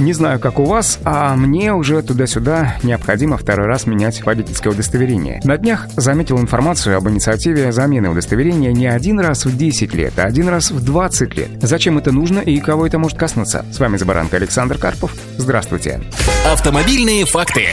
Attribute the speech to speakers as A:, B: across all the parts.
A: Не знаю, как у вас, а мне уже туда-сюда необходимо второй раз менять водительское удостоверение. На днях заметил информацию об инициативе замены удостоверения не один раз в 10 лет, а один раз в 20 лет. Зачем это нужно и кого это может коснуться? С вами Забаранка Александр Карпов. Здравствуйте.
B: Автомобильные факты.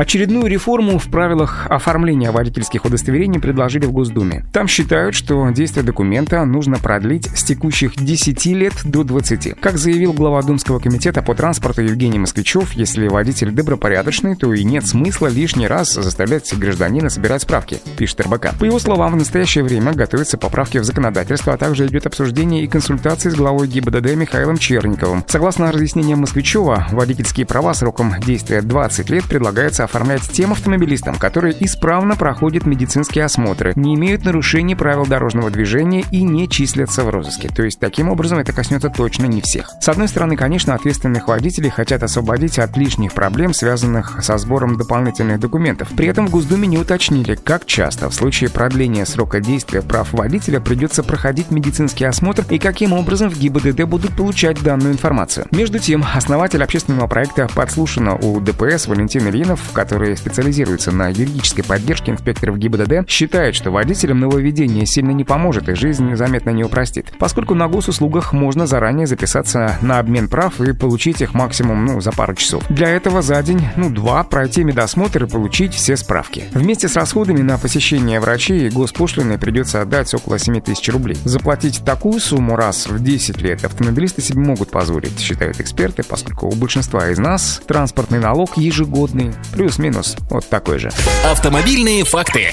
A: Очередную реформу в правилах оформления водительских удостоверений предложили в Госдуме. Там считают, что действие документа нужно продлить с текущих 10 лет до 20. Как заявил глава Думского комитета по транспорту Евгений Москвичев, если водитель добропорядочный, то и нет смысла лишний раз заставлять гражданина собирать справки, пишет РБК. По его словам, в настоящее время готовятся поправки в законодательство, а также идет обсуждение и консультации с главой ГИБДД Михаилом Черниковым. Согласно разъяснениям Москвичева, водительские права сроком действия 20 лет предлагается оформлять тем автомобилистам, которые исправно проходят медицинские осмотры, не имеют нарушений правил дорожного движения и не числятся в розыске. То есть таким образом это коснется точно не всех. С одной стороны, конечно, ответственных водителей хотят освободить от лишних проблем, связанных со сбором дополнительных документов. При этом в Госдуме не уточнили, как часто в случае продления срока действия прав водителя придется проходить медицинский осмотр и каким образом в ГИБДД будут получать данную информацию. Между тем, основатель общественного проекта «Подслушано» у ДПС Валентин Ильинов который специализируется на юридической поддержке инспекторов ГИБДД, считает, что водителям нововведение сильно не поможет и жизнь заметно не упростит, поскольку на госуслугах можно заранее записаться на обмен прав и получить их максимум ну, за пару часов. Для этого за день, ну, два, пройти медосмотр и получить все справки. Вместе с расходами на посещение врачей и госпошлиной придется отдать около 7 тысяч рублей. Заплатить такую сумму раз в 10 лет автомобилисты себе могут позволить, считают эксперты, поскольку у большинства из нас транспортный налог ежегодный, Плюс-минус вот такой же.
B: Автомобильные факты.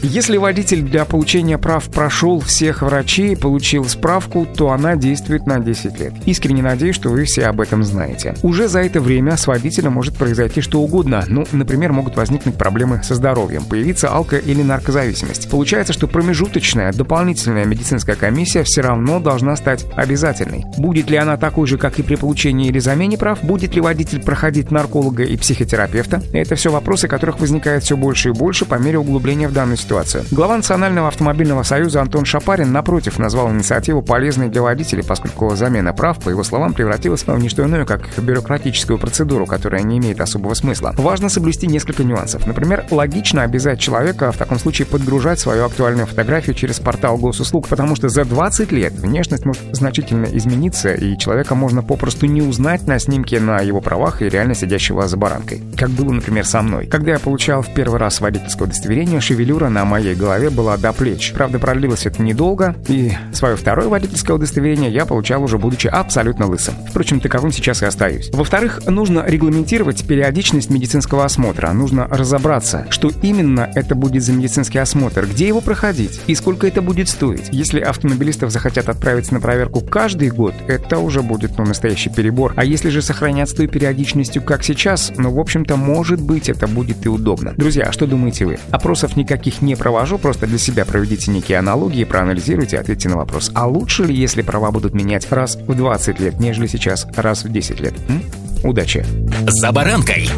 A: Если водитель для получения прав прошел всех врачей, получил справку, то она действует на 10 лет. Искренне надеюсь, что вы все об этом знаете. Уже за это время с водителем может произойти что угодно. Ну, например, могут возникнуть проблемы со здоровьем, появиться алко- или наркозависимость. Получается, что промежуточная, дополнительная медицинская комиссия все равно должна стать обязательной. Будет ли она такой же, как и при получении или замене прав? Будет ли водитель проходить нарколога и психотерапевта? Это все вопросы, которых возникает все больше и больше по мере углубления в данную ситуацию ситуацию. Глава Национального автомобильного союза Антон Шапарин, напротив, назвал инициативу полезной для водителей, поскольку замена прав, по его словам, превратилась в не что иное, как бюрократическую процедуру, которая не имеет особого смысла. Важно соблюсти несколько нюансов. Например, логично обязать человека в таком случае подгружать свою актуальную фотографию через портал госуслуг, потому что за 20 лет внешность может значительно измениться, и человека можно попросту не узнать на снимке на его правах и реально сидящего за баранкой. Как было, например, со мной. Когда я получал в первый раз водительское удостоверение, шевелюра на моей голове была до плеч. Правда, продлилось это недолго, и свое второе водительское удостоверение я получал уже будучи абсолютно лысым. Впрочем, таковым сейчас и остаюсь. Во-вторых, нужно регламентировать периодичность медицинского осмотра. Нужно разобраться, что именно это будет за медицинский осмотр, где его проходить и сколько это будет стоить. Если автомобилистов захотят отправиться на проверку каждый год, это уже будет ну, настоящий перебор. А если же сохранять с той периодичностью, как сейчас, ну, в общем-то, может быть, это будет и удобно. Друзья, а что думаете вы? Опросов никаких не не провожу, просто для себя проведите некие аналогии, проанализируйте ответьте на вопрос. А лучше ли, если права будут менять раз в 20 лет, нежели сейчас раз в 10 лет? М? Удачи!
B: За баранкой!